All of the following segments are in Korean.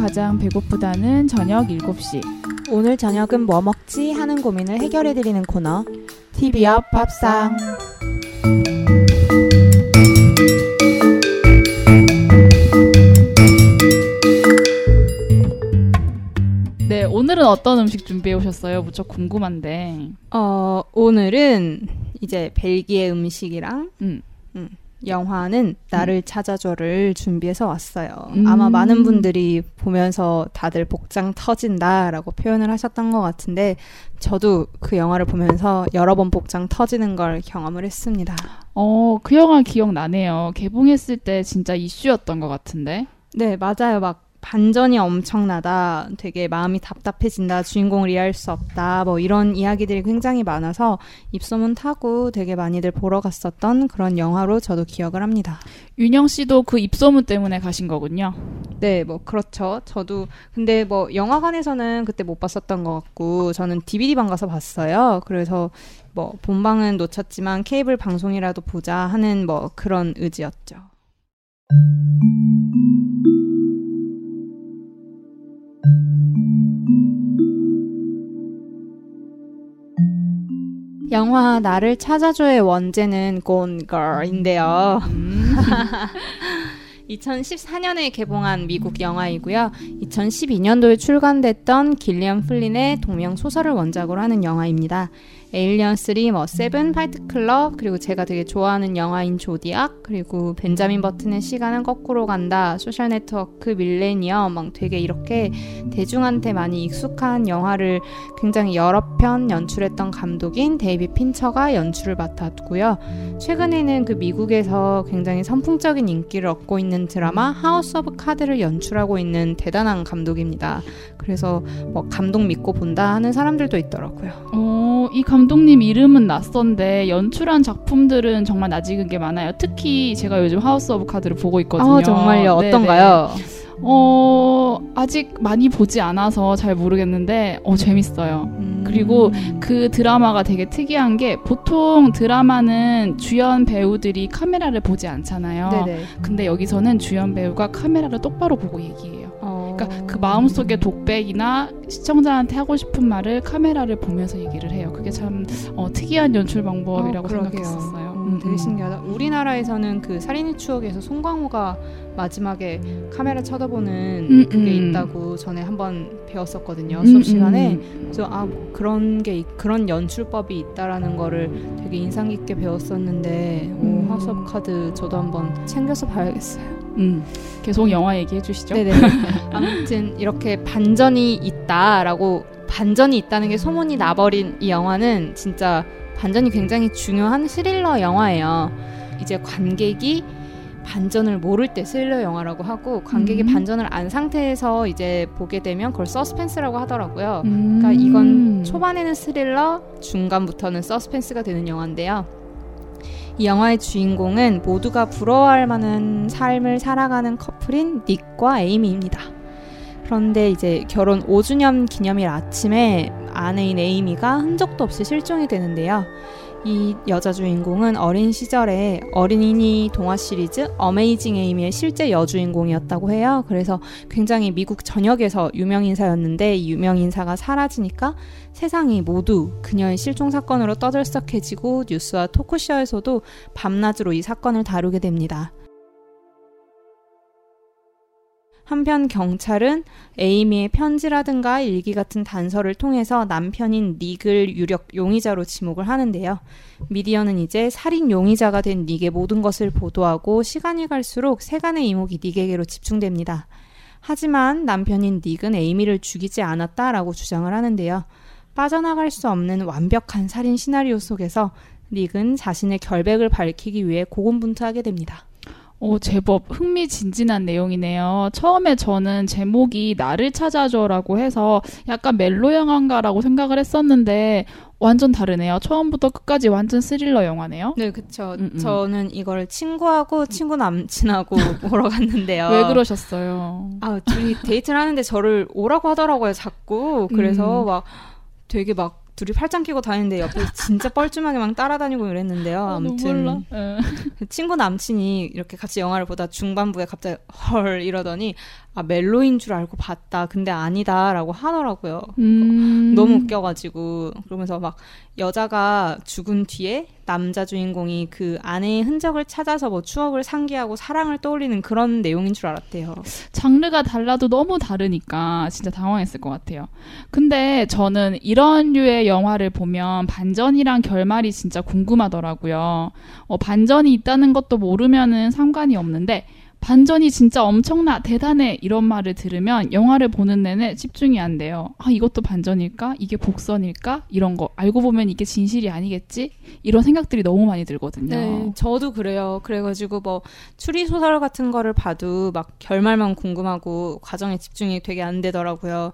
가장 배고프다는 저녁 7시. 오늘 저녁은 뭐 먹지 하는 고민을 해결해 드리는 코너 TV 앞 밥상. 네, 오늘은 어떤 음식 준비해 오셨어요? 무척 궁금한데. 어, 오늘은 이제 벨기에 음식이랑 음. 음, 영화는 나를 찾아줘를 준비해서 왔어요. 음. 아마 많은 분들이 보면서 다들 복장 터진다라고 표현을 하셨던 것 같은데 저도 그 영화를 보면서 여러 번 복장 터지는 걸 경험을 했습니다. 어, 그 영화 기억나네요. 개봉했을 때 진짜 이슈였던 것 같은데. 네, 맞아요. 막 반전이 엄청나다. 되게 마음이 답답해진다. 주인공을 이해할 수 없다. 뭐 이런 이야기들이 굉장히 많아서 입소문 타고 되게 많이들 보러 갔었던 그런 영화로 저도 기억을 합니다. 윤영 씨도 그 입소문 때문에 가신 거군요. 네, 뭐 그렇죠. 저도 근데 뭐 영화관에서는 그때 못 봤었던 것 같고 저는 DVD방 가서 봤어요. 그래서 뭐 본방은 놓쳤지만 케이블 방송이라도 보자 하는 뭐 그런 의지였죠. 영화 나를 찾아줘의 원제는 Gone Girl인데요. 음. 2014년에 개봉한 미국 영화이고요. 2012년도에 출간됐던 길리엄 플린의 동명 소설을 원작으로 하는 영화입니다. 에일리언 3, 뭐 세븐, 파이트 클럽, 그리고 제가 되게 좋아하는 영화인 조디악, 그리고 벤자민 버튼의 시간은 거꾸로 간다, 소셜 네트워크, 밀레니엄, 막 되게 이렇게 대중한테 많이 익숙한 영화를 굉장히 여러 편 연출했던 감독인 데이비드 핀처가 연출을 맡았고요. 최근에는 그 미국에서 굉장히 선풍적인 인기를 얻고 있는 드라마 하우스 오브 카드를 연출하고 있는 대단한 감독입니다. 그래서 뭐 감독 믿고 본다 하는 사람들도 있더라고요. 어, 이 감독님 이름은 낯선데 연출한 작품들은 정말 낯익은 게 많아요. 특히 제가 요즘 하우스 오브 카드를 보고 있거든요. 아, 정말요? 네네. 어떤가요? 어, 아직 많이 보지 않아서 잘 모르겠는데 어 재밌어요. 음. 그리고 그 드라마가 되게 특이한 게 보통 드라마는 주연 배우들이 카메라를 보지 않잖아요. 네네. 근데 여기서는 주연 배우가 카메라를 똑바로 보고 얘기해요. 어... 그러니까 그 마음속의 독백이나 시청자한테 하고 싶은 말을 카메라를 보면서 얘기를 해요. 그게 참 어, 특이한 연출 방법이라고 어. 생각했었어요. 음, 되게 신기하다. 우리나라에서는 그 살인의 추억에서 송강호가 마지막에 카메라 쳐다보는 음, 그게 음. 있다고 전에 한번 배웠었거든요 음, 수업 시간에. 음. 그래서 아 그런 게 있- 그런 연출법이 있다라는 거를 되게 인상 깊게 배웠었는데 오, 음. 오브 카드 저도 한번 챙겨서 봐야겠어요. 음. 계속 영화 얘기해 주시죠. 네네. 아무튼 이렇게 반전이 있다라고 반전이 있다는 게 소문이 나버린 이 영화는 진짜 반전이 굉장히 중요한 스릴러 영화예요. 이제 관객이 반전을 모를 때 스릴러 영화라고 하고 관객이 음. 반전을 안 상태에서 이제 보게 되면 그걸 서스펜스라고 하더라고요. 음. 그러니까 이건 초반에는 스릴러, 중간부터는 서스펜스가 되는 영화인데요. 이 영화의 주인공은 모두가 부러워할 만한 삶을 살아가는 커플인 닉과 에이미입니다. 그런데 이제 결혼 5주년 기념일 아침에 아내인 에이미가 흔적도 없이 실종이 되는데요. 이 여자 주인공은 어린 시절에 어린이니 동화 시리즈 어메이징 에이미의 실제 여주인공이었다고 해요. 그래서 굉장히 미국 전역에서 유명 인사였는데 이 유명 인사가 사라지니까 세상이 모두 그녀의 실종 사건으로 떠들썩해지고 뉴스와 토크쇼에서도 밤낮으로 이 사건을 다루게 됩니다. 한편 경찰은 에이미의 편지라든가 일기 같은 단서를 통해서 남편인 닉을 유력 용의자로 지목을 하는데요. 미디어는 이제 살인 용의자가 된 닉의 모든 것을 보도하고 시간이 갈수록 세간의 이목이 닉에게로 집중됩니다. 하지만 남편인 닉은 에이미를 죽이지 않았다라고 주장을 하는데요. 빠져나갈 수 없는 완벽한 살인 시나리오 속에서 닉은 자신의 결백을 밝히기 위해 고군분투하게 됩니다. 오, 제법 흥미진진한 내용이네요. 처음에 저는 제목이 나를 찾아줘라고 해서 약간 멜로 영화인가라고 생각을 했었는데 완전 다르네요. 처음부터 끝까지 완전 스릴러 영화네요. 네, 그쵸. 음, 음. 저는 이걸 친구하고 친구 남친하고 보러 갔는데요. 왜 그러셨어요? 아, 둘이 데이트를 하는데 저를 오라고 하더라고요, 자꾸. 그래서 음. 막 되게 막 둘이 팔짱 끼고 다니는데 옆에 진짜 뻘쭘하게 막 따라다니고 이랬는데요. 어, 아무튼 예. 그 친구 남친이 이렇게 같이 영화를 보다 중반부에 갑자기 헐 이러더니 아 멜로인 줄 알고 봤다. 근데 아니다라고 하더라고요. 음. 너무 웃겨가지고 그러면서 막 여자가 죽은 뒤에 남자 주인공이 그 아내의 흔적을 찾아서 뭐 추억을 상기하고 사랑을 떠올리는 그런 내용인 줄 알았대요. 장르가 달라도 너무 다르니까 진짜 당황했을 것 같아요. 근데 저는 이런 류의 영화를 보면 반전이랑 결말이 진짜 궁금하더라고요. 어, 반전이 있다는 것도 모르면은 상관이 없는데 반전이 진짜 엄청나 대단해 이런 말을 들으면 영화를 보는 내내 집중이 안 돼요. 아 이것도 반전일까? 이게 복선일까? 이런 거 알고 보면 이게 진실이 아니겠지? 이런 생각들이 너무 많이 들거든요. 네, 저도 그래요. 그래가지고 뭐 추리 소설 같은 거를 봐도 막 결말만 궁금하고 과정에 집중이 되게 안 되더라고요.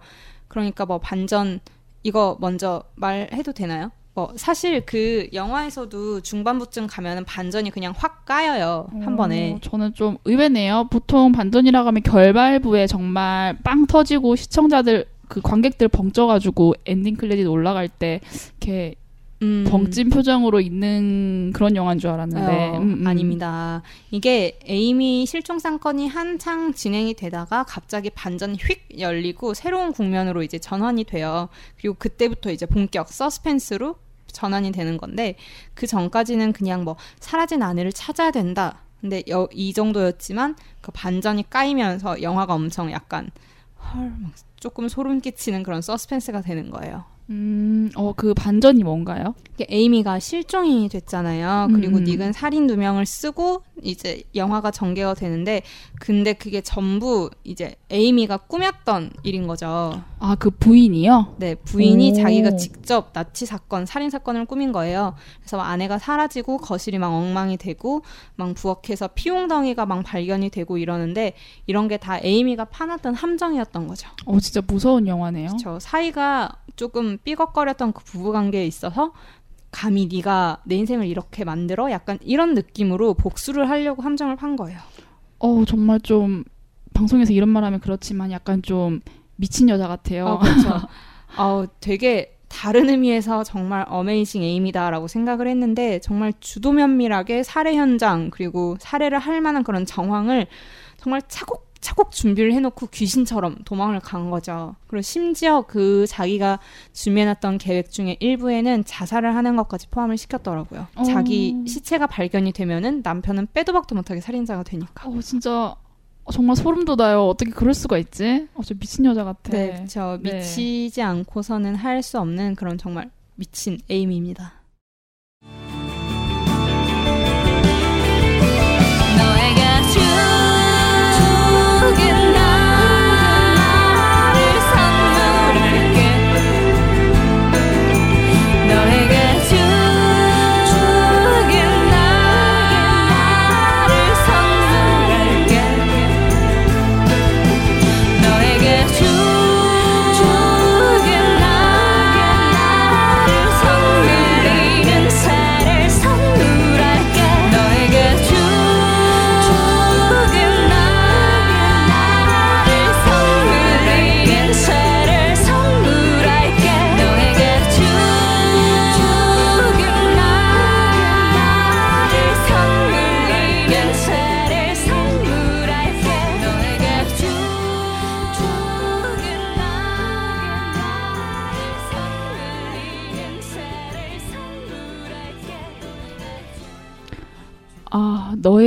그러니까 뭐 반전 이거 먼저 말해도 되나요? 뭐 사실 그 영화에서도 중반부쯤 가면은 반전이 그냥 확 까여요 한 어, 번에. 저는 좀 의외네요. 보통 반전이라고 하면 결말부에 정말 빵 터지고 시청자들 그 관객들 벙쪄가지고 엔딩 크레딧 올라갈 때 이렇게 음. 벙찐 표정으로 있는 그런 영화인 줄 알았는데 어, 음, 음. 아닙니다. 이게 에이미 실종 사건이 한창 진행이 되다가 갑자기 반전이 휙 열리고 새로운 국면으로 이제 전환이 돼요. 그리고 그때부터 이제 본격 서스펜스로 전환이 되는 건데 그 전까지는 그냥 뭐 사라진 아내를 찾아야 된다. 근데 여, 이 정도였지만 그 반전이 까이면서 영화가 엄청 약간 헐, 막 조금 소름 끼치는 그런 서스펜스가 되는 거예요. 음, 어, 그 반전이 뭔가요? 에이미가 실종이 됐잖아요. 그리고 음. 닉은 살인 누명을 쓰고 이제 영화가 전개가 되는데 근데 그게 전부 이제 에이미가 꾸몄던 일인 거죠. 아, 그 부인이요? 네, 부인이 오. 자기가 직접 나치 사건, 살인 사건을 꾸민 거예요. 그래서 막 아내가 사라지고 거실이 막 엉망이 되고 막 부엌에서 피용덩이가 막 발견이 되고 이러는데 이런 게 다 에이미가 파놨던 함정이었던 거죠. 어, 진짜 무서운 영화네요. 저 사이가 조금 삐걱거렸던 그 부부 관계에 있어서 감히 네가 내 인생을 이렇게 만들어 약간 이런 느낌으로 복수를 하려고 함정을 판 거예요. 어, 정말 좀 방송에서 이런 말 하면 그렇지만 약간 좀 미친 여자 같아요. 어, 그렇죠. 어, 되게 다른 의미에서 정말 어메이징 에임이다라고 생각을 했는데 정말 주도면밀하게 살해 현장 그리고 살해를 할 만한 그런 정황을 정말 차곡 차곡 준비를 해놓고 귀신처럼 도망을 간 거죠. 그리고 심지어 그 자기가 준비해놨던 계획 중에 일부에는 자살을 하는 것까지 포함을 시켰더라고요. 어. 자기 시체가 발견이 되면은 남편은 빼도 박도 못하게 살인자가 되니까. 어, 진짜 어, 정말 소름 돋아요. 어떻게 그럴 수가 있지? 어, 저 미친 여자 같아. 네, 그렇죠. 네. 미치지 않고서는 할 수 없는 그런 정말 미친 에임입니다.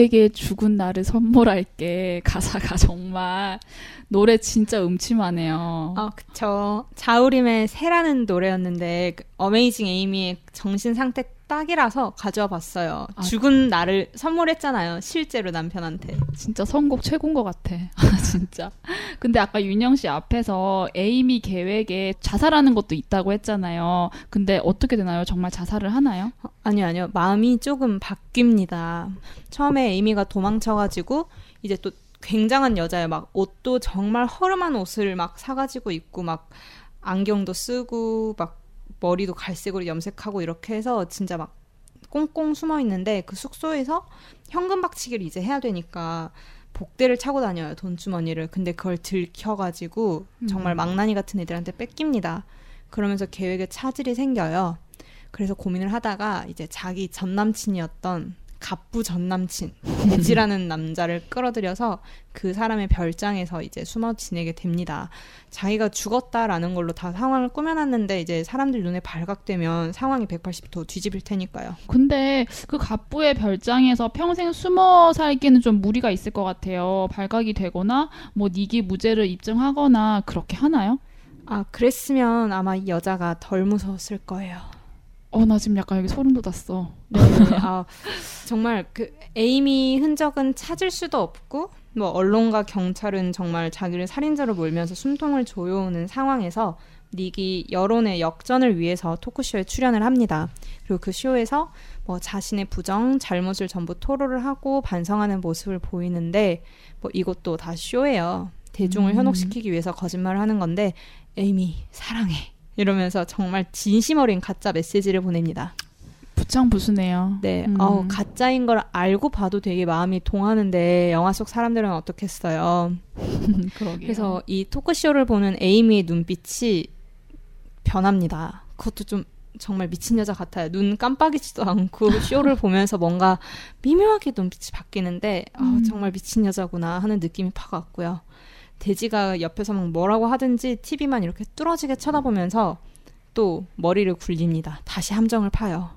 너에게 죽은 나를 선물할게. 가사가 정말 노래 진짜 음침하네요. 아, 그쵸. 자우림의 새라는 노래였는데 그 어메이징 에이미의 정신 상태 딱이라서 가져와 봤어요. 아. 죽은 나를 선물했잖아요. 실제로 남편한테. 진짜 선곡 최고인 것 같아. 아, 진짜. 근데 아까 윤영 씨 앞에서 에이미 계획에 자살하는 것도 있다고 했잖아요. 근데 어떻게 되나요? 정말 자살을 하나요? 어, 아니요, 아니요. 마음이 조금 바뀝니다. 처음에 에이미가 도망쳐가지고 이제 또 굉장한 여자예요. 막 옷도 정말 허름한 옷을 막 사가지고 입고 막 안경도 쓰고 막 머리도 갈색으로 염색하고 이렇게 해서 진짜 막 꽁꽁 숨어 있는데 그 숙소에서 현금 박치기를 이제 해야 되니까 복대를 차고 다녀요 돈주머니를 근데 그걸 들켜가지고 정말 음. 망나니 같은 애들한테 뺏깁니다 그러면서 계획에 차질이 생겨요. 그래서 고민을 하다가 이제 자기 전 남친이었던 갑부 전 남친 대지라는 남자를 끌어들여서 그 사람의 별장에서 이제 숨어 지내게 됩니다. 자기가 죽었다라는 걸로 다 상황을 꾸며놨는데 이제 사람들 눈에 발각되면 상황이 180도 뒤집힐 테니까요. 근데 그 갑부의 별장에서 평생 숨어 살기는 좀 무리가 있을 것 같아요. 발각이 되거나 뭐 니기 무죄를 입증하거나 그렇게 하나요? 아 그랬으면 아마 이 여자가 덜 무서웠을 거예요. 어, 나 지금 약간 여기 소름 돋았어. 네, 아, 정말 그 에이미 흔적은 찾을 수도 없고 뭐 언론과 경찰은 정말 자기를 살인자로 몰면서 숨통을 조여오는 상황에서 닉이 여론의 역전을 위해서 토크쇼에 출연을 합니다. 그리고 그 쇼에서 뭐 자신의 부정, 잘못을 전부 토로를 하고 반성하는 모습을 보이는데 뭐 이것도 다 쇼예요. 대중을 음. 현혹시키기 위해서 거짓말을 하는 건데 에이미 사랑해 이러면서 정말 진심 어린 가짜 메시지를 보냅니다. 부창부수네요. 네, 음. 어, 가짜인 걸 알고 봐도 되게 마음이 동하는데 영화 속 사람들은 어떻겠어요. 그러게요. 그래서 이 토크쇼를 보는 에이미의 눈빛이 변합니다. 그것도 좀 정말 미친 여자 같아요. 눈 깜빡이지도 않고 쇼를 보면서 뭔가 미묘하게 눈빛이 바뀌는데 아, 음. 정말 미친 여자구나 하는 느낌이 팍 왔고요. 돼지가 옆에서 막 뭐라고 하든지 TV만 이렇게 뚫어지게 쳐다보면서 또 머리를 굴립니다. 다시 함정을 파요.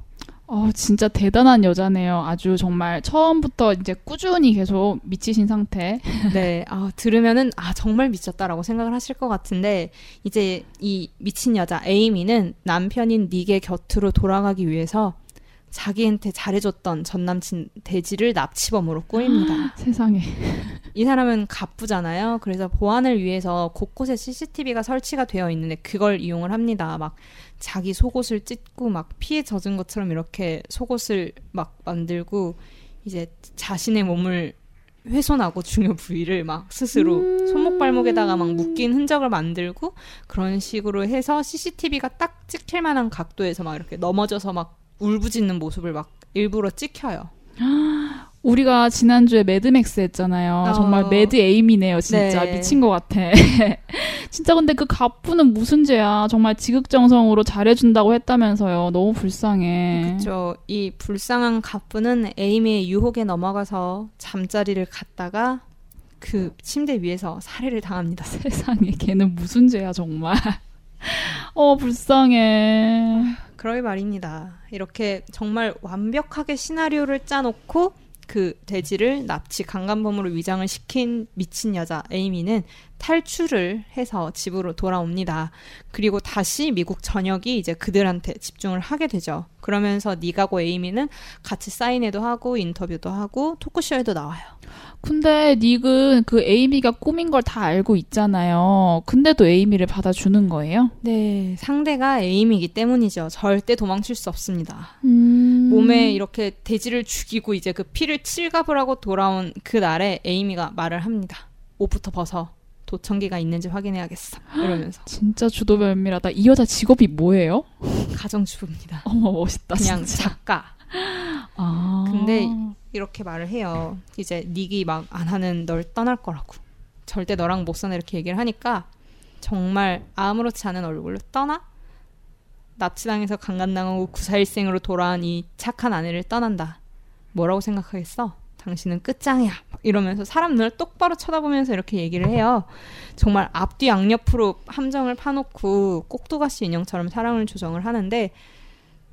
어, 진짜 대단한 여자네요. 아주 정말 처음부터 이제 꾸준히 계속 미치신 상태. 네, 아, 들으면은 아 정말 미쳤다라고 생각을 하실 것 같은데 이제 이 미친 여자 에이미는 남편인 닉의 곁으로 돌아가기 위해서 자기한테 잘해줬던 전 남친 대지를 납치범으로 꼬입니다. 세상에. 이 사람은 갑부잖아요. 그래서 보안을 위해서 곳곳에 CCTV가 설치가 되어 있는데 그걸 이용을 합니다. 막 자기 속옷을 찢고 막 피에 젖은 것처럼 이렇게 속옷을 막 만들고 이제 자신의 몸을 훼손하고 중요 부위를 막 스스로 음. 손목 발목에다가 막 묶인 흔적을 만들고 그런 식으로 해서 CCTV가 딱 찍힐 만한 각도에서 막 이렇게 넘어져서 막 울부짖는 모습을 막 일부러 찍혀요. 우리가 지난주에 매드맥스 했잖아요. 어. 정말 mad 에이미네요, 진짜. 네. 미친 것 같아. 진짜 근데 그 갑부는 무슨 죄야. 정말 지극정성으로 잘해준다고 했다면서요. 너무 불쌍해. 그렇죠. 이 불쌍한 갑부는 에이미의 유혹에 넘어가서 잠자리를 갖다가 그 침대 위에서 살해를 당합니다. 세상에, 걔는 무슨 죄야, 정말. 어, 불쌍해. 그러게 말입니다. 이렇게 정말 완벽하게 시나리오를 짜놓고 그 돼지를 납치 강간범으로 위장을 시킨 미친 여자 에이미는 탈출을 해서 집으로 돌아옵니다. 그리고 다시 미국 전역이 이제 그들한테 집중을 하게 되죠. 그러면서 니가고 에이미는 같이 사인회도 하고 인터뷰도 하고 토크쇼에도 나와요. 근데 닉은 그 에이미가 꾸민 걸 다 알고 있잖아요. 근데도 에이미를 받아주는 거예요? 네, 상대가 에이미이기 때문이죠. 절대 도망칠 수 없습니다. 음... 몸에 이렇게 돼지를 죽이고 이제 그 피를 칠갑을 하고 돌아온 그 날에 에이미가 말을 합니다. 옷부터 벗어. 도청기가 있는지 확인해야겠어. 이러면서 진짜 주도면밀하다. 이 여자 직업이 뭐예요? 가정주부입니다. 어머 멋있다. 그냥 진짜. 작가 아. 근데 이렇게 말을 해요. 이제 닉이 막 안 하는 널 떠날 거라고. 절대 너랑 못 사나 이렇게 얘기를 하니까 정말 아무렇지 않은 얼굴로 떠나 납치당해서 강간당하고 구사일생으로 돌아온 이 착한 아내를 떠난다. 뭐라고 생각하겠어? 당신은 끝장이야. 막 이러면서 사람 눈을 똑바로 쳐다보면서 이렇게 얘기를 해요. 정말 앞뒤 양옆으로 함정을 파놓고 꼭두가시 인형처럼 사랑을 조정을 하는데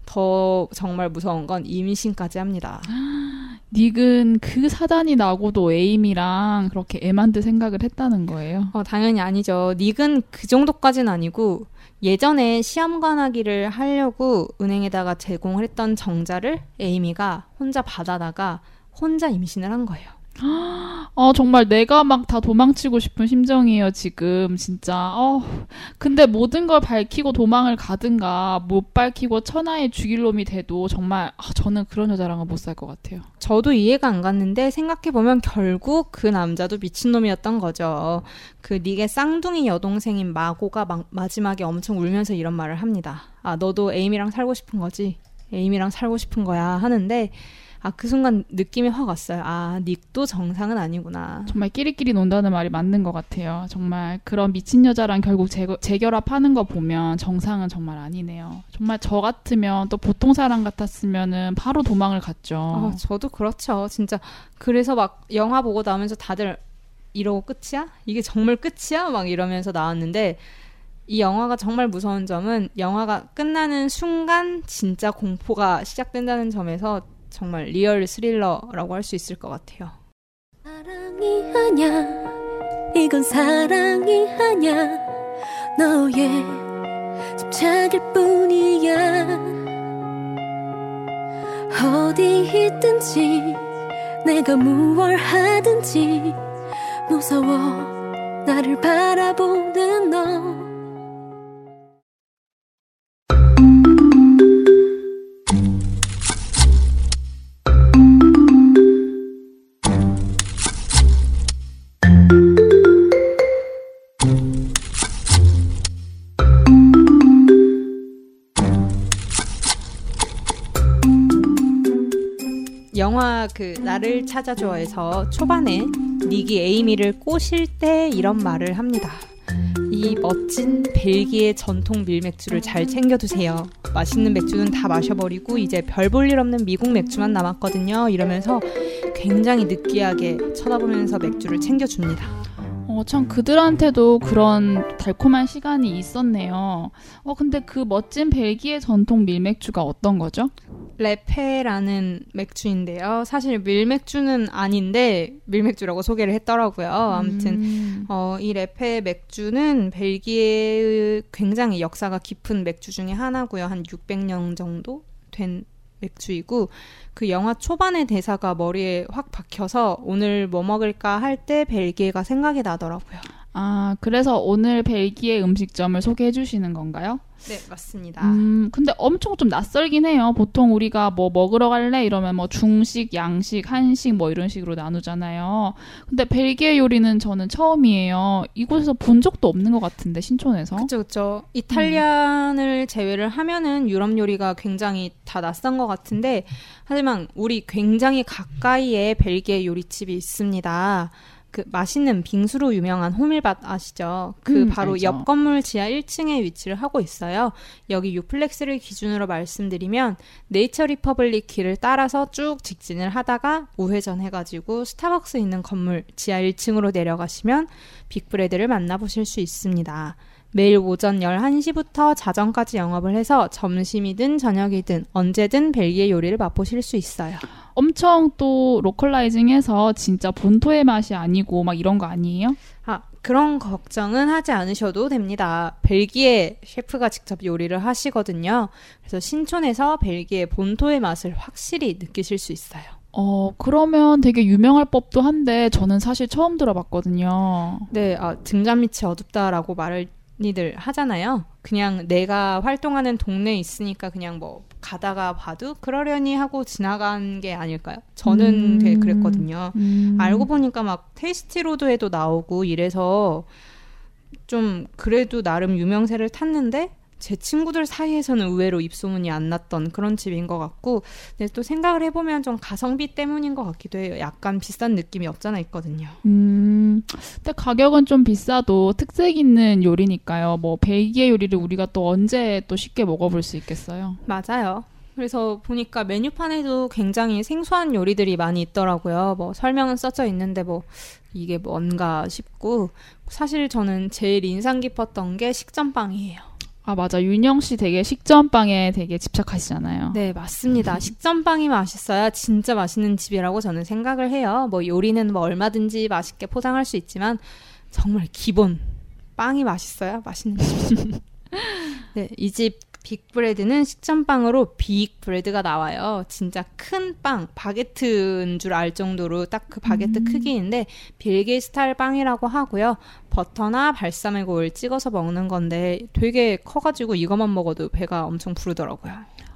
더 정말 무서운 건 임신까지 합니다. 닉은 그 사단이 나고도 에이미랑 그렇게 애만들 생각을 했다는 거예요. 어, 당연히 아니죠. 닉은 그 정도까지는 아니고 예전에 시험 관하기를 하려고 은행에다가 제공을 했던 정자를 에이미가 혼자 받아다가 혼자 임신을 한 거예요. 어, 정말 내가 막 다 도망치고 싶은 심정이에요, 지금. 진짜. 어. 근데 모든 걸 밝히고 도망을 가든가, 못 밝히고 천하의 죽일 놈이 돼도 정말, 아, 저는 그런 여자랑은 못 살 것 같아요. 저도 이해가 안 갔는데 생각해보면 결국 그 남자도 미친놈이었던 거죠. 그 닉의 쌍둥이 여동생인 마고가 막 마지막에 엄청 울면서 이런 말을 합니다. 아, 너도 에이미랑 살고 싶은 거지? 에이미랑 살고 싶은 거야 하는데 아 그 순간 느낌이 확 왔어요. 아 닉도 정상은 아니구나. 정말 끼리끼리 논다는 말이 맞는 것 같아요. 정말 그런 미친 여자랑 결국 재, 재결합하는 거 보면 정상은 정말 아니네요. 정말 저 같으면 또 보통 사람 같았으면은 바로 도망을 갔죠. 아, 저도 그렇죠. 진짜 그래서 막 영화 보고 나오면서 다들 이러고 끝이야? 이게 정말 끝이야? 막 이러면서 나왔는데 이 영화가 정말 무서운 점은 영화가 끝나는 순간 진짜 공포가 시작된다는 점에서 정말 리얼 스릴러라고 할 수 있을 것 같아요. 사랑이 아냐 이건 사랑이 아냐 너의 집착일 뿐이야. 어디 있든지 내가 무얼 하든지 무서워 나를 바라보는 너 그 나를 찾아줘에서 초반에 닉이 에이미를 꼬실 때 이런 말을 합니다. 이 멋진 벨기에 전통 밀맥주를 잘 챙겨 두세요. 맛있는 맥주는 다 마셔버리고 이제 별 볼 일 없는 미국 맥주만 남았거든요. 이러면서 굉장히 느끼하게 쳐다보면서 맥주를 챙겨줍니다. 어, 참 그들한테도 그런 달콤한 시간이 있었네요. 어, 근데 그 멋진 벨기에 전통 밀맥주가 어떤 거죠? 레페라는 맥주인데요. 사실 밀맥주는 아닌데 밀맥주라고 소개를 했더라고요. 아무튼 음. 어, 이 레페 맥주는 벨기에의 굉장히 역사가 깊은 맥주 중에 하나고요. 한 600년 정도 된 맥주이고 그 영화 초반의 대사가 머리에 확 박혀서 오늘 뭐 먹을까 할 때 벨기에가 생각이 나더라고요. 아, 그래서 오늘 벨기에 음식점을 소개해 주시는 건가요? 네, 맞습니다. 음, 근데 엄청 좀 낯설긴 해요. 보통 우리가 뭐 먹으러 갈래? 이러면 뭐 중식, 양식, 한식 뭐 이런 식으로 나누잖아요. 근데 벨기에 요리는 저는 처음이에요. 이곳에서 본 적도 없는 것 같은데, 신촌에서. 그쵸, 그쵸. 이탈리안을 제외를 하면은 유럽 요리가 굉장히 다 낯선 것 같은데, 하지만 우리 굉장히 가까이에 벨기에 요리집이 있습니다. 그 맛있는 빙수로 유명한 호밀밭 아시죠? 그 음, 바로 알죠. 옆 건물 지하 1층에 위치를 하고 있어요. 여기 유플렉스를 기준으로 말씀드리면 네이처 리퍼블릭 길을 따라서 쭉 직진을 하다가 우회전 해가지고 스타벅스 있는 건물 지하 1층으로 내려가시면 빅브레드를 만나보실 수 있습니다. 매일 오전 11시부터 자정까지 영업을 해서 점심이든 저녁이든 언제든 벨기에 요리를 맛보실 수 있어요. 엄청 또 localizing해서 진짜 본토의 맛이 아니고 막 이런 거 아니에요? 아, 그런 걱정은 하지 않으셔도 됩니다. 벨기에 셰프가 직접 요리를 하시거든요. 그래서 신촌에서 벨기에 본토의 맛을 확실히 느끼실 수 있어요. 어, 그러면 되게 유명할 법도 한데 저는 사실 처음 들어봤거든요. 네, 아, 등잔 밑이 어둡다라고 말을 많이들 하잖아요. 그냥 내가 활동하는 동네에 있으니까 그냥 뭐 가다가 봐도 그러려니 하고 지나간 게 아닐까요? 저는 음. 되게 그랬거든요. 음. 알고 보니까 막 Tasty Road에도 나오고 이래서 좀 그래도 나름 유명세를 탔는데 제 친구들 사이에서는 의외로 입소문이 안 났던 그런 집인 것 같고 근데 또 생각을 해보면 좀 가성비 때문인 것 같기도 해요. 약간 비싼 느낌이 없잖아 있거든요. 음, 근데 가격은 좀 비싸도 특색 있는 요리니까요. 뭐 벨기에 요리를 우리가 또 언제 또 쉽게 먹어볼 수 있겠어요. 맞아요. 그래서 보니까 메뉴판에도 굉장히 생소한 요리들이 많이 있더라고요. 뭐 설명은 써져 있는데 뭐 이게 뭔가 싶고 사실 저는 제일 인상 깊었던 게 식전빵이에요. 아 맞아 윤영 씨 되게 식전빵에 되게 집착하시잖아요. 네, 맞습니다. 식전빵이 맛있어야 진짜 맛있는 집이라고 저는 생각을 해요. 뭐 요리는 뭐 얼마든지 맛있게 포장할 수 있지만 정말 기본 빵이 맛있어야 맛있는 집이죠. 네, 이 집 빅브레드는 식전빵으로 빅브레드가 나와요. 진짜 큰 빵, 바게트인 줄 알 정도로 딱 그 바게트 크기인데 벨기에 스타일 빵이라고 하고요. 버터나 발사믹 오일 찍어서 먹는 건데 되게 커가지고 이것만 먹어도 배가 엄청 부르더라고요.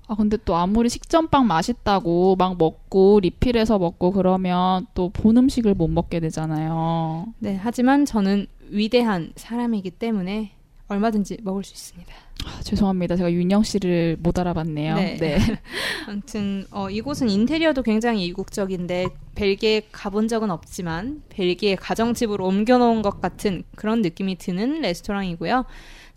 아 근데 또 아무리 식전빵 맛있다고 막 먹고 리필해서 먹고 그러면 또 본 음식을 못 먹게 되잖아요. 네, 하지만 저는 위대한 사람이기 때문에 얼마든지 먹을 수 있습니다. 아, 죄송합니다. 제가 윤영 씨를 못 알아봤네요. 네. 네. 아무튼 어, 이곳은 인테리어도 굉장히 이국적인데 벨기에 가본 적은 없지만 벨기에 가정집으로 옮겨놓은 것 같은 그런 느낌이 드는 레스토랑이고요.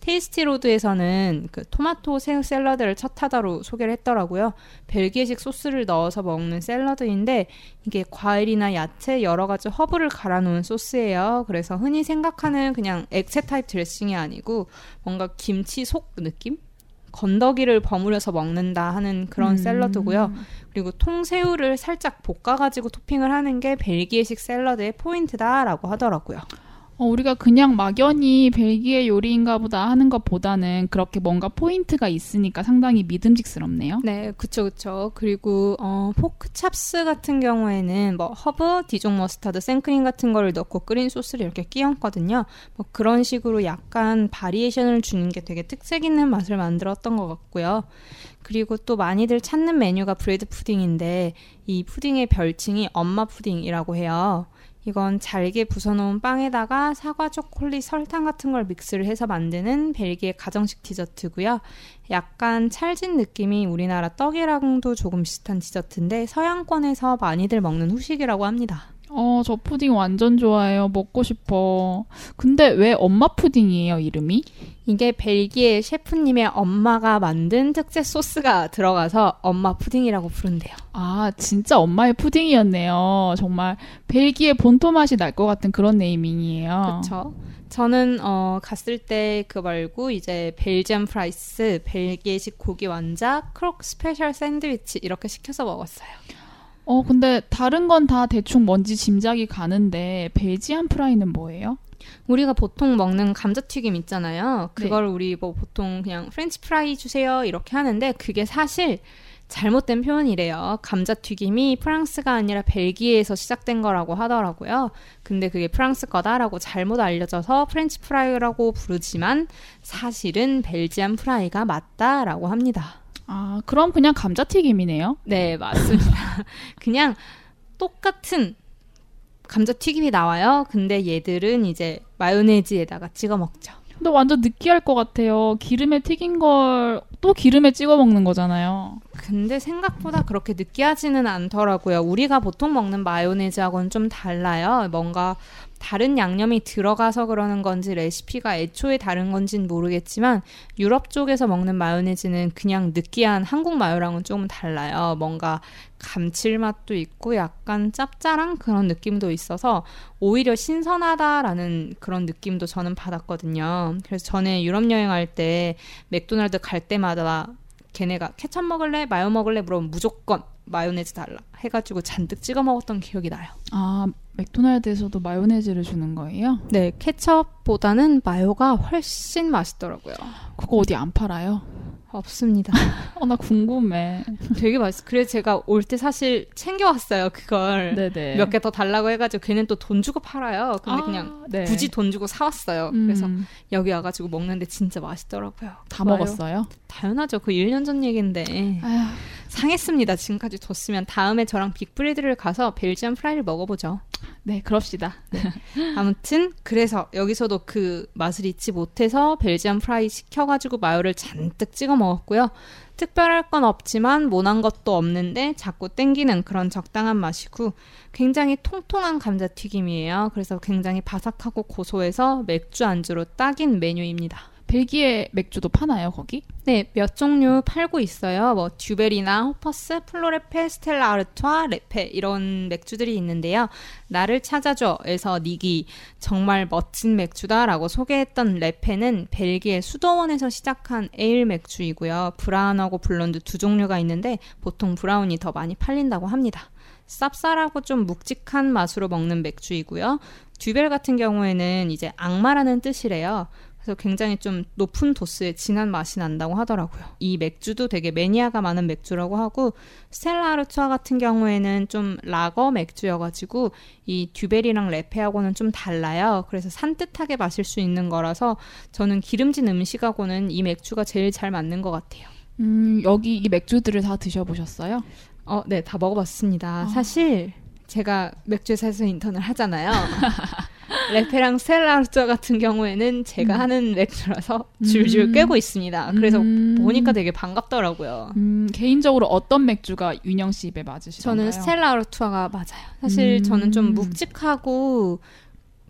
Tasty Road에서는 그 토마토 새우 샐러드를 첫 타자로 소개를 했더라고요. 벨기에식 소스를 넣어서 먹는 샐러드인데 이게 과일이나 야채 여러 가지 허브를 갈아 놓은 소스예요. 그래서 흔히 생각하는 그냥 액체 타입 드레싱이 아니고 뭔가 김치 속 느낌? 건더기를 버무려서 먹는다 하는 그런 음. 샐러드고요. 그리고 통새우를 살짝 볶아가지고 토핑을 하는 게 벨기에식 샐러드의 포인트다라고 하더라고요. 어, 우리가 그냥 막연히 벨기에 요리인가 보다 하는 것보다는 그렇게 뭔가 포인트가 있으니까 상당히 믿음직스럽네요. 네, 그쵸, 그쵸. 그리고, 어, pork chops 같은 경우에는 뭐, 허브, Dijon mustard, 생크림 같은 거를 넣고 끓인 소스를 이렇게 끼얹거든요. 뭐, 그런 식으로 약간 variation을 주는 게 되게 특색 있는 맛을 만들었던 것 같고요. 그리고 또 많이들 찾는 메뉴가 bread pudding인데, 이 푸딩의 별칭이 엄마 푸딩이라고 해요. 이건 잘게 부숴놓은 빵에다가 사과, 초콜릿, 설탕 같은 걸 믹스를 해서 만드는 벨기에 가정식 디저트고요. 약간 찰진 느낌이 우리나라 떡이랑도 조금 비슷한 디저트인데 서양권에서 많이들 먹는 후식이라고 합니다. 어, 저 푸딩 완전 좋아해요. 먹고 싶어. 근데 왜 엄마 푸딩이에요, 이름이? 이게 벨기에 셰프님의 엄마가 만든 특제 소스가 들어가서 엄마 푸딩이라고 부른대요. 아, 진짜 엄마의 푸딩이었네요. 정말 벨기에 본토 맛이 날 것 같은 그런 naming이에요. 그렇죠. 저는 어, 갔을 때 그 말고 이제 Belgian fries, 벨기에식 고기 완자, croque special 샌드위치 이렇게 시켜서 먹었어요. 어, 근데 다른 건 다 대충 뭔지 짐작이 가는데 Belgian fry는 뭐예요? 우리가 보통 먹는 감자튀김 있잖아요. 네. 그걸 우리 뭐 보통 그냥 프렌치 프라이 주세요 이렇게 하는데 그게 사실 잘못된 표현이래요. 감자튀김이 프랑스가 아니라 벨기에에서 시작된 거라고 하더라고요. 근데 그게 프랑스 거다라고 잘못 알려져서 프렌치 프라이라고 부르지만 사실은 Belgian fry가 맞다라고 합니다. 아, 그럼 그냥 감자튀김이네요. 네, 맞습니다. 그냥 똑같은 감자튀김이 나와요. 근데 얘들은 이제 마요네즈에다가 찍어 먹죠. 근데 완전 느끼할 것 같아요. 기름에 튀긴 걸 또 기름에 찍어 먹는 거잖아요. 근데 생각보다 그렇게 느끼하지는 않더라고요. 우리가 보통 먹는 마요네즈하고는 좀 달라요. 뭔가 다른 양념이 들어가서 그러는 건지 레시피가 애초에 다른 건지는 모르겠지만 유럽 쪽에서 먹는 마요네즈는 그냥 느끼한 한국 마요랑은 조금 달라요. 뭔가 감칠맛도 있고 약간 짭짤한 그런 느낌도 있어서 오히려 신선하다라는 그런 느낌도 저는 받았거든요. 그래서 전에 유럽 여행할 때 맥도날드 갈 때마다 걔네가 케첩 먹을래? 마요 먹을래? 물어보면 무조건 마요네즈 달라 해가지고 잔뜩 찍어 먹었던 기억이 나요. 아, 맥도날드에서도 마요네즈를 주는 거예요? 네, 케첩보다는 마요가 훨씬 맛있더라고요. 그거 어디 안 팔아요? 없습니다. 어, 나 궁금해. 되게 맛있어. 그래서 제가 올 때 사실 챙겨왔어요, 그걸. 네네. 몇개 더 달라고 해가지고 걔는 또 돈 주고 팔아요. 근데 아, 그냥 네. 굳이 돈 주고 사왔어요. 음, 그래서 여기 와가지고 먹는데 진짜 맛있더라고요. 다 마요. 먹었어요? 당연하죠. 그 1년 전 얘기인데. 아휴, 상했습니다. 지금까지 뒀으면 다음에 저랑 빅브레드를 가서 Belgian fry를 먹어보죠. 네, 그럽시다. 아무튼 그래서 여기서도 그 맛을 잊지 못해서 Belgian fry 시켜가지고 마요를 잔뜩 찍어 먹었고요. 특별할 건 없지만 모난 것도 없는데 자꾸 땡기는 그런 적당한 맛이고 굉장히 통통한 감자튀김이에요. 그래서 굉장히 바삭하고 고소해서 맥주 안주로 딱인 메뉴입니다. 벨기에 맥주도 파나요, 거기? 네, 몇 종류 팔고 있어요. 뭐 Duvel이나 Hopus, Floreffe, Stella Artois, Leffe 이런 맥주들이 있는데요. 나를 찾아줘에서 닉이 정말 멋진 맥주다라고 소개했던 Leffe는 벨기에 수도원에서 시작한 에일 맥주이고요. brown하고 blonde 두 종류가 있는데 보통 brown이 더 많이 팔린다고 합니다. 쌉쌀하고 좀 묵직한 맛으로 먹는 맥주이고요. 듀벨 같은 경우에는 이제 악마라는 뜻이래요. 그래서 굉장히 좀 높은 도수의 진한 맛이 난다고 하더라고요. 이 맥주도 되게 매니아가 많은 맥주라고 하고 스텔라 아르투아 같은 경우에는 좀 라거 맥주여가지고 이 듀벨이랑 레페하고는 좀 달라요. 그래서 산뜻하게 마실 수 있는 거라서 저는 기름진 음식하고는 이 맥주가 제일 잘 맞는 것 같아요. 음, 여기 이 맥주들을 다 드셔보셨어요? 어, 네, 다 먹어봤습니다. 아. 사실 제가 맥주 회사에서 인턴을 하잖아요. 레페랑 스텔라르투아 같은 경우에는 제가 음. 하는 맥주라서 줄줄 음. 꿰고 있습니다. 그래서 음. 보니까 되게 반갑더라고요. 음, 개인적으로 어떤 맥주가 윤영 씨 입에 맞으시던가요? 저는 스텔라르투아가 맞아요. 사실 음. 저는 좀 묵직하고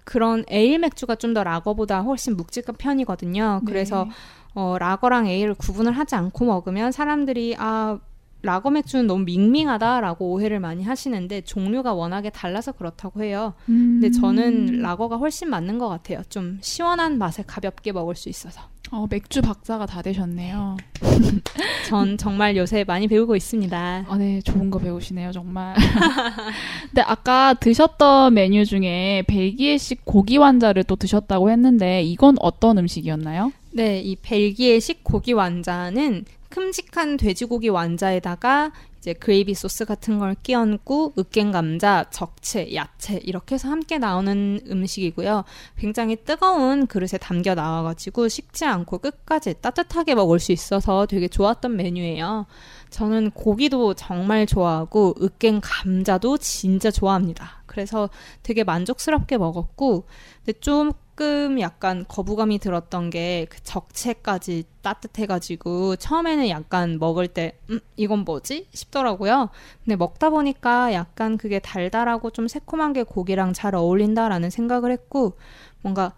그런 에일 맥주가 좀 더 라거보다 훨씬 묵직한 편이거든요. 네. 그래서 어, 라거랑 에일을 구분을 하지 않고 먹으면 사람들이 아 라거 맥주는 너무 밍밍하다라고 오해를 많이 하시는데 종류가 워낙에 달라서 그렇다고 해요. 음. 근데 저는 라거가 훨씬 맞는 것 같아요. 좀 시원한 맛에 가볍게 먹을 수 있어서. 어, 맥주 박사가 다 되셨네요. 전 정말 요새 많이 배우고 있습니다. 아, 네, 좋은 거 배우시네요, 정말. 근데 아까 드셨던 메뉴 중에 벨기에식 고기 완자를 또 드셨다고 했는데 이건 어떤 음식이었나요? 네, 이 벨기에식 고기 완자는 큼직한 돼지고기 완자에다가 이제 그레이비 소스 같은 걸 끼얹고 으깬 감자, 적채, 야채 이렇게 해서 함께 나오는 음식이고요. 굉장히 뜨거운 그릇에 담겨 나와가지고 식지 않고 끝까지 따뜻하게 먹을 수 있어서 되게 좋았던 메뉴예요. 저는 고기도 정말 좋아하고 으깬 감자도 진짜 좋아합니다. 그래서 되게 만족스럽게 먹었고, 근데 조금 약간 거부감이 들었던 게 그 적채까지 따뜻해가지고 처음에는 약간 먹을 때 음, 이건 뭐지 싶더라고요. 근데 먹다 보니까 약간 그게 달달하고 좀 새콤한 게 고기랑 잘 어울린다라는 생각을 했고 뭔가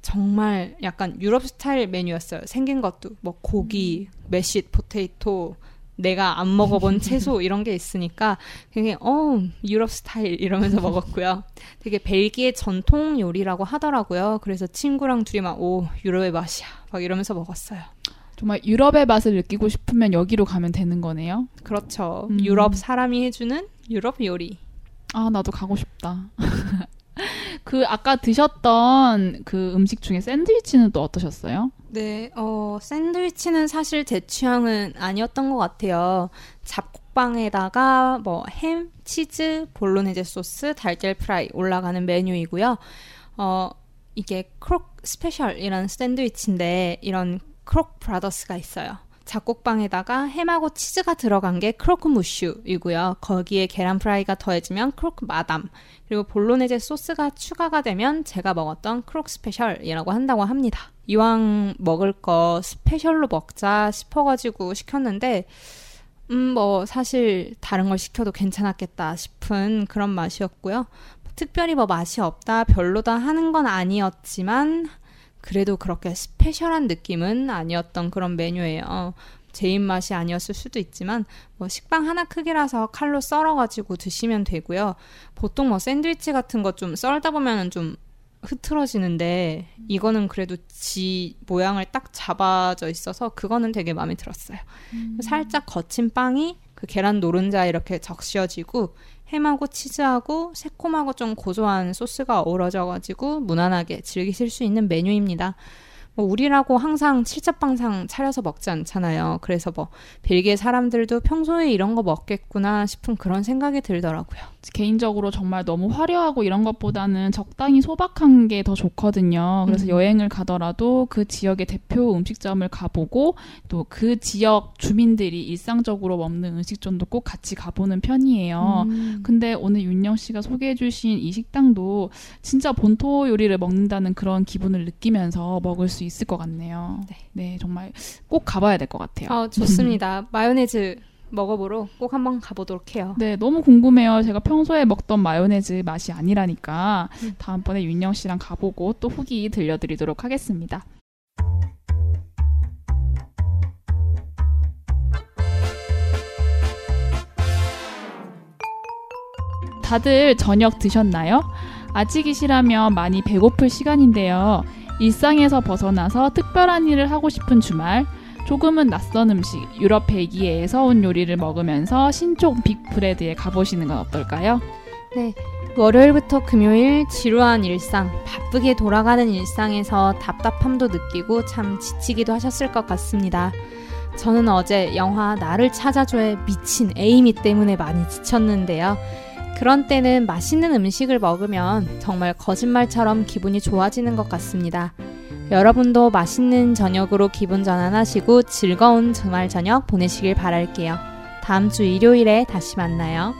정말 약간 유럽 스타일 메뉴였어요. 생긴 것도 뭐 고기, mashed potato, 내가 안 먹어본 채소 이런 게 있으니까 굉장히 어 유럽 스타일 이러면서 먹었고요. 되게 벨기에 전통 요리라고 하더라고요. 그래서 친구랑 둘이 막 오 유럽의 맛이야 막 이러면서 먹었어요. 정말 유럽의 맛을 느끼고 싶으면 여기로 가면 되는 거네요. 그렇죠. 음. 유럽 사람이 해주는 유럽 요리. 아, 나도 가고 싶다. 그 아까 드셨던 그 음식 중에 샌드위치는 또 어떠셨어요? 네, 어, 샌드위치는 사실 제 취향은 아니었던 것 같아요. 잡곡빵에다가 뭐 햄, 치즈, bolognese 소스, 달걀 프라이 올라가는 메뉴이고요. 어, 이게 croque special이라는 샌드위치인데 이런 croque brothers가 있어요. 잡곡빵에다가 햄하고 치즈가 들어간 게 croque monsieur이고요. 거기에 계란 프라이가 더해지면 croque madame. 그리고 bolognese 소스가 추가가 되면 제가 먹었던 croque special이라고 한다고 합니다. 이왕 먹을 거 special로 먹자 싶어가지고 시켰는데, 음, 뭐, 사실 다른 걸 시켜도 괜찮았겠다 싶은 그런 맛이었고요. 특별히 뭐 맛이 없다, 별로다 하는 건 아니었지만, 그래도 그렇게 스페셜한 느낌은 아니었던 그런 메뉴예요. 제 입맛이 아니었을 수도 있지만 뭐 식빵 하나 크기라서 칼로 썰어가지고 드시면 되고요. 보통 뭐 샌드위치 같은 거 좀 썰다 보면은 좀 흐트러지는데 이거는 그래도 지 모양을 딱 잡아져 있어서 그거는 되게 마음에 들었어요. 살짝 거친 빵이 그 계란 노른자 이렇게 적셔지고 햄하고 치즈하고 새콤하고 좀 고소한 소스가 어우러져가지고 무난하게 즐기실 수 있는 메뉴입니다. 뭐 우리라고 항상 칠첩방상 차려서 먹지 않잖아요. 그래서 뭐 벨기에 사람들도 평소에 이런 거 먹겠구나 싶은 그런 생각이 들더라고요. 개인적으로 정말 너무 화려하고 이런 것보다는 적당히 소박한 게 더 좋거든요. 그래서 음. 여행을 가더라도 그 지역의 대표 음식점을 가보고 또 그 지역 주민들이 일상적으로 먹는 음식점도 꼭 같이 가보는 편이에요. 음. 근데 오늘 윤영 씨가 소개해주신 이 식당도 진짜 본토 요리를 먹는다는 그런 기분을 느끼면서 먹을 수 있을 것 같네요. 네. 정말 꼭 가봐야 될 것 같아요. 어, 좋습니다. 마요네즈 먹어보러 꼭 한번 가보도록 해요. 네, 너무 궁금해요. 제가 평소에 먹던 마요네즈 맛이 아니라니까 음. 다음번에 윤영 씨랑 가보고 또 후기 들려드리도록 하겠습니다. 다들 저녁 드셨나요? 아직이시라면 많이 배고플 시간인데요. 일상에서 벗어나서 특별한 일을 하고 싶은 주말, 조금은 낯선 음식, 유럽 벨기에에서 온 요리를 먹으면서 신촌 빅브레드에 가보시는 건 어떨까요? 네. 월요일부터 금요일 지루한 일상, 바쁘게 돌아가는 일상에서 답답함도 느끼고 참 지치기도 하셨을 것 같습니다. 저는 어제 영화 나를 찾아줘의 미친 에이미 때문에 많이 지쳤는데요. 그런 때는 맛있는 음식을 먹으면 정말 거짓말처럼 기분이 좋아지는 것 같습니다. 여러분도 맛있는 저녁으로 기분 전환하시고 즐거운 주말 저녁 보내시길 바랄게요. 다음 주 일요일에 다시 만나요.